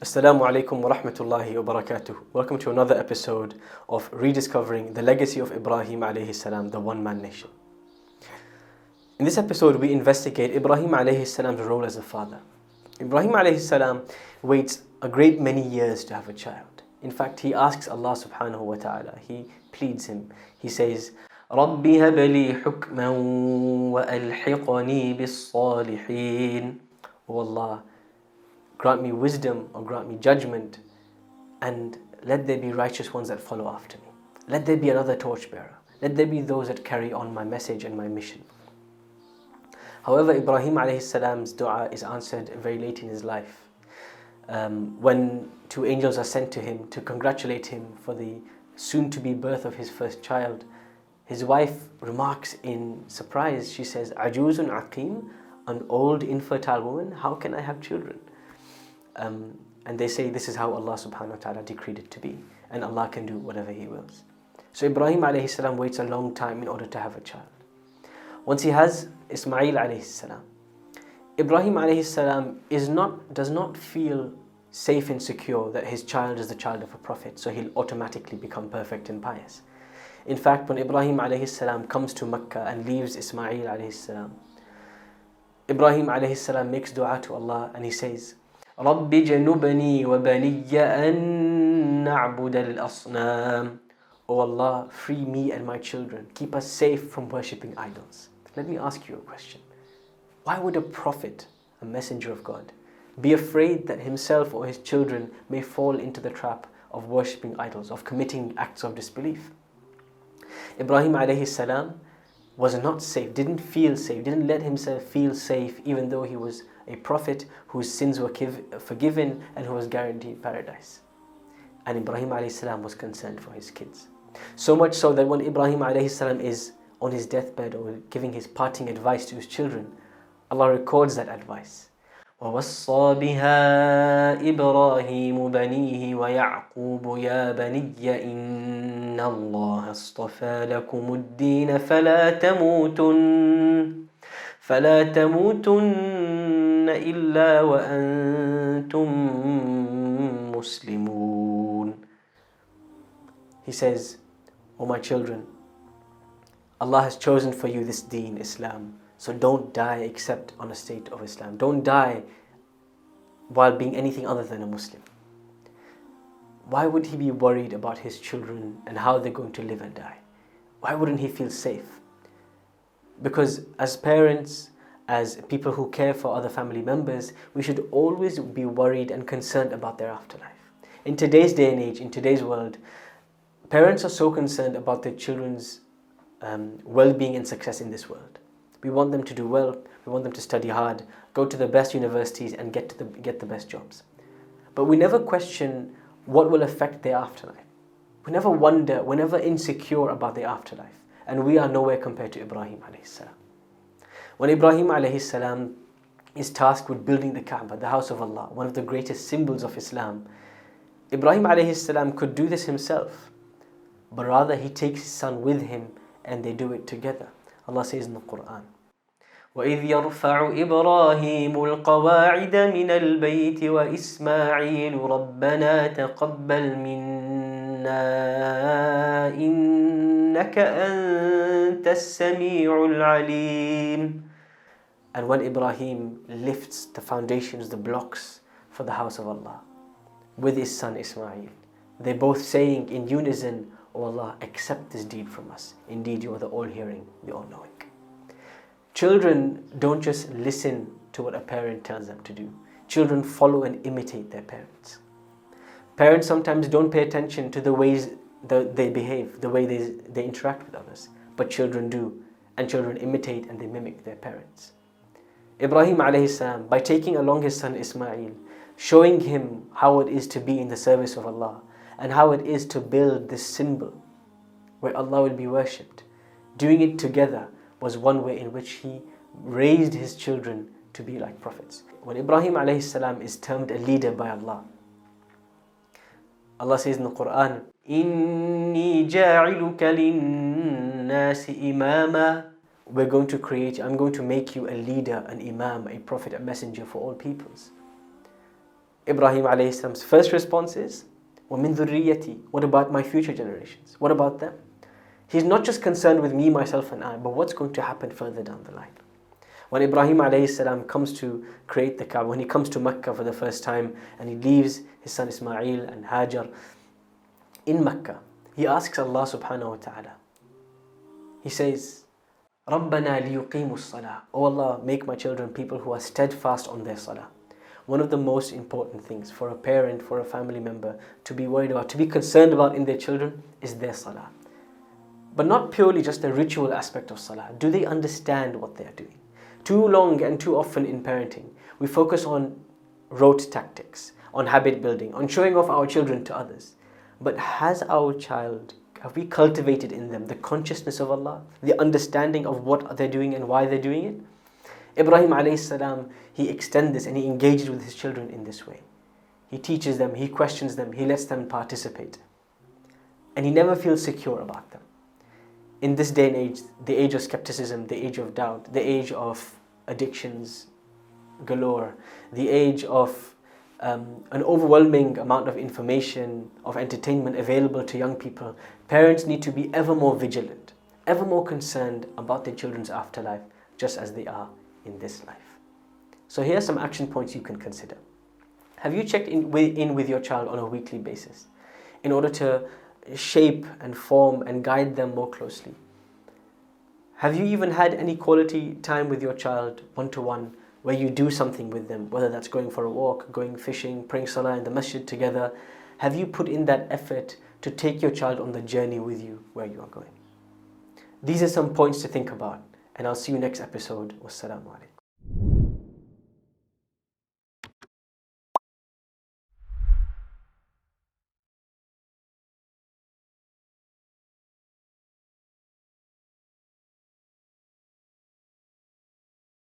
Assalamu alaikum wa rahmatullahi wa barakatuh. Welcome to another episode of rediscovering the legacy of Ibrahim alayhi salam, the one man nation. In this episode, we investigate Ibrahim alayhi salam's role as a father. Ibrahim alayhi salam waits a great many years to have a child. In fact, he asks Allah subhanahu wa ta'ala, he pleads him. He says, رب هب لي حكما وألحقني بالصالحين. O Allah, grant me wisdom or grant me judgment, and let there be righteous ones that follow after me. Let there be another torchbearer. Let there be those that carry on my message and my mission. However, Ibrahim salam's dua is answered very late in his life. Um, when two angels are sent to him to congratulate him for the soon to be birth of his first child, his wife remarks in surprise, she says, Ajuzun Aqim, an old infertile woman, how can I have children? Um, and they say this is how Allah subhanahu wa ta'ala decreed it to be. And Allah can do whatever He wills. So Ibrahim alayhi salam waits a long time in order to have a child. Once he has Ismail alayhi salam, Ibrahim alayhi salam is not, does not feel safe and secure that his child is the child of a prophet, so he'll automatically become perfect and pious. In fact, when Ibrahim alayhi salam comes to Mecca and leaves Ismail alayhi salam, Ibrahim alayhi salam makes dua to Allah and he says, رب جنبني وبني أن نعبد الأصنام O Allah, free me and my children. Keep us safe from worshipping idols. Let me ask you a question. Why would a prophet, a messenger of God, be afraid that himself or his children may fall into the trap of worshipping idols, of committing acts of disbelief? Ibrahim alayhi salam was not safe, didn't feel safe, didn't let himself feel safe, even though he was a prophet whose sins were forgiven and who was guaranteed paradise. And Ibrahim alayhi was concerned for his kids. So much so that when Ibrahim alayhi is on his deathbed or giving his parting advice to his children, Allah records that advice. ووصى بها إبراهيم بنيه ويعقوب يا بني إن الله اصطفى لكم الدين فلا تموتن فلا تموتن إلا وأنتم مسلمون He says, O oh my children, Allah has chosen for you this deen, Islam. So don't die except on a state of Islam. Don't die while being anything other than a Muslim. Why would he be worried about his children and how they're going to live and die? Why wouldn't he feel safe? Because as parents, as people who care for other family members, we should always be worried and concerned about their afterlife. In today's day and age, in today's world, parents are so concerned about their children's um, well being and success in this world. We want them to do well, we want them to study hard, go to the best universities, and get, the, get the best jobs. But we never question what will affect their afterlife. We never wonder, we're never insecure about their afterlife. And we are nowhere compared to Ibrahim salam. When Ibrahim salam is tasked with building the Kaaba, the house of Allah, one of the greatest symbols of Islam, Ibrahim salam could do this himself, but rather he takes his son with him and they do it together. Allah says in the Quran, وإذ يرفع إبراهيم القواعد من البيت وإسماعيل ربنا تقبل منا إنك أنت السميع العليم and when Ibrahim lifts the foundations, the blocks for the house of Allah with his son Ismail, they're both saying in unison, O Allah, accept this deed from us. Indeed, you are the all hearing, the all knowing. Children don't just listen to what a parent tells them to do, children follow and imitate their parents. Parents sometimes don't pay attention to the ways that they behave, the way they, they interact with others, but children do, and children imitate and they mimic their parents. Ibrahim alayhi salam, by taking along his son Ismail, showing him how it is to be in the service of Allah, and how it is to build this symbol where Allah will be worshipped. Doing it together was one way in which he raised his children to be like prophets. When Ibrahim alayhi salam is termed a leader by Allah, Allah says in the Quran, إِنِّي جَاعِلُكَ لِلنَّاسِ إِمَامًا We're going to create you, I'm going to make you a leader, an imam, a prophet, a messenger for all peoples. Ibrahim alayhi salam's first response is, وَمِن ذُرِّيَّتِي What about my future generations? What about them? He's not just concerned with me, myself and I, but what's going to happen further down the line. When Ibrahim alayhi salam comes to create the Kaaba, when he comes to Mecca for the first time and he leaves his son Ismail and Hajar in Mecca, he asks Allah subhanahu wa ta'ala. He says, رَبَّنَا لِيُقِيمُوا الصَّلَاةِ Oh Allah, make my children people who are steadfast on their salah one of the most important things for a parent, for a family member to be worried about, to be concerned about in their children is their salah. But not purely just the ritual aspect of salah. Do they understand what they are doing? Too long and too often in parenting, we focus on rote tactics, on habit building, on showing off our children to others. But has our child, have we cultivated in them the consciousness of Allah, the understanding of what they're doing and why they're doing it? Ibrahim alayhi salam, he extends this and he engages with his children in this way. He teaches them, he questions them, he lets them participate. And he never feels secure about them. In this day and age, the age of skepticism, the age of doubt, the age of addictions galore, the age of um, an overwhelming amount of information, of entertainment available to young people, parents need to be ever more vigilant, ever more concerned about their children's afterlife, just as they are in this life. So here are some action points you can consider. Have you checked in with, in with your child on a weekly basis in order to shape and form and guide them more closely? Have you even had any quality time with your child one to one where you do something with them, whether that's going for a walk, going fishing, praying salah in the masjid together? Have you put in that effort to take your child on the journey with you where you are going? These are some points to think about and I'll see you next episode. Wassalamu alaikum.